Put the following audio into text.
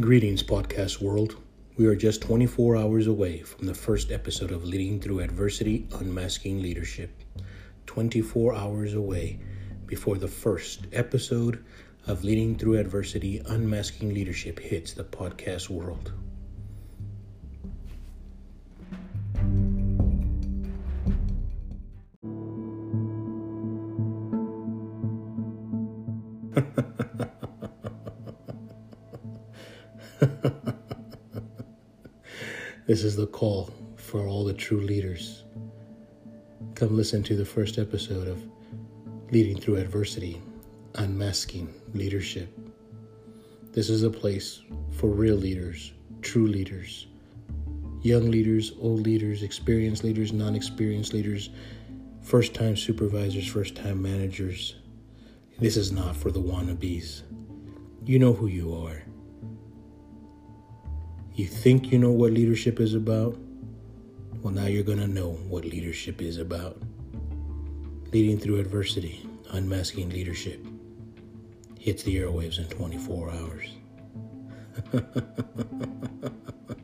Greetings, podcast world. We are just 24 hours away from the first episode of Leading Through Adversity Unmasking Leadership. 24 hours away before the first episode of Leading Through Adversity Unmasking Leadership hits the podcast world. this is the call for all the true leaders. Come listen to the first episode of Leading Through Adversity Unmasking Leadership. This is a place for real leaders, true leaders, young leaders, old leaders, experienced leaders, non experienced leaders, first time supervisors, first time managers. This is not for the wannabes. You know who you are. You think you know what leadership is about? Well, now you're going to know what leadership is about. Leading through adversity, unmasking leadership hits the airwaves in 24 hours.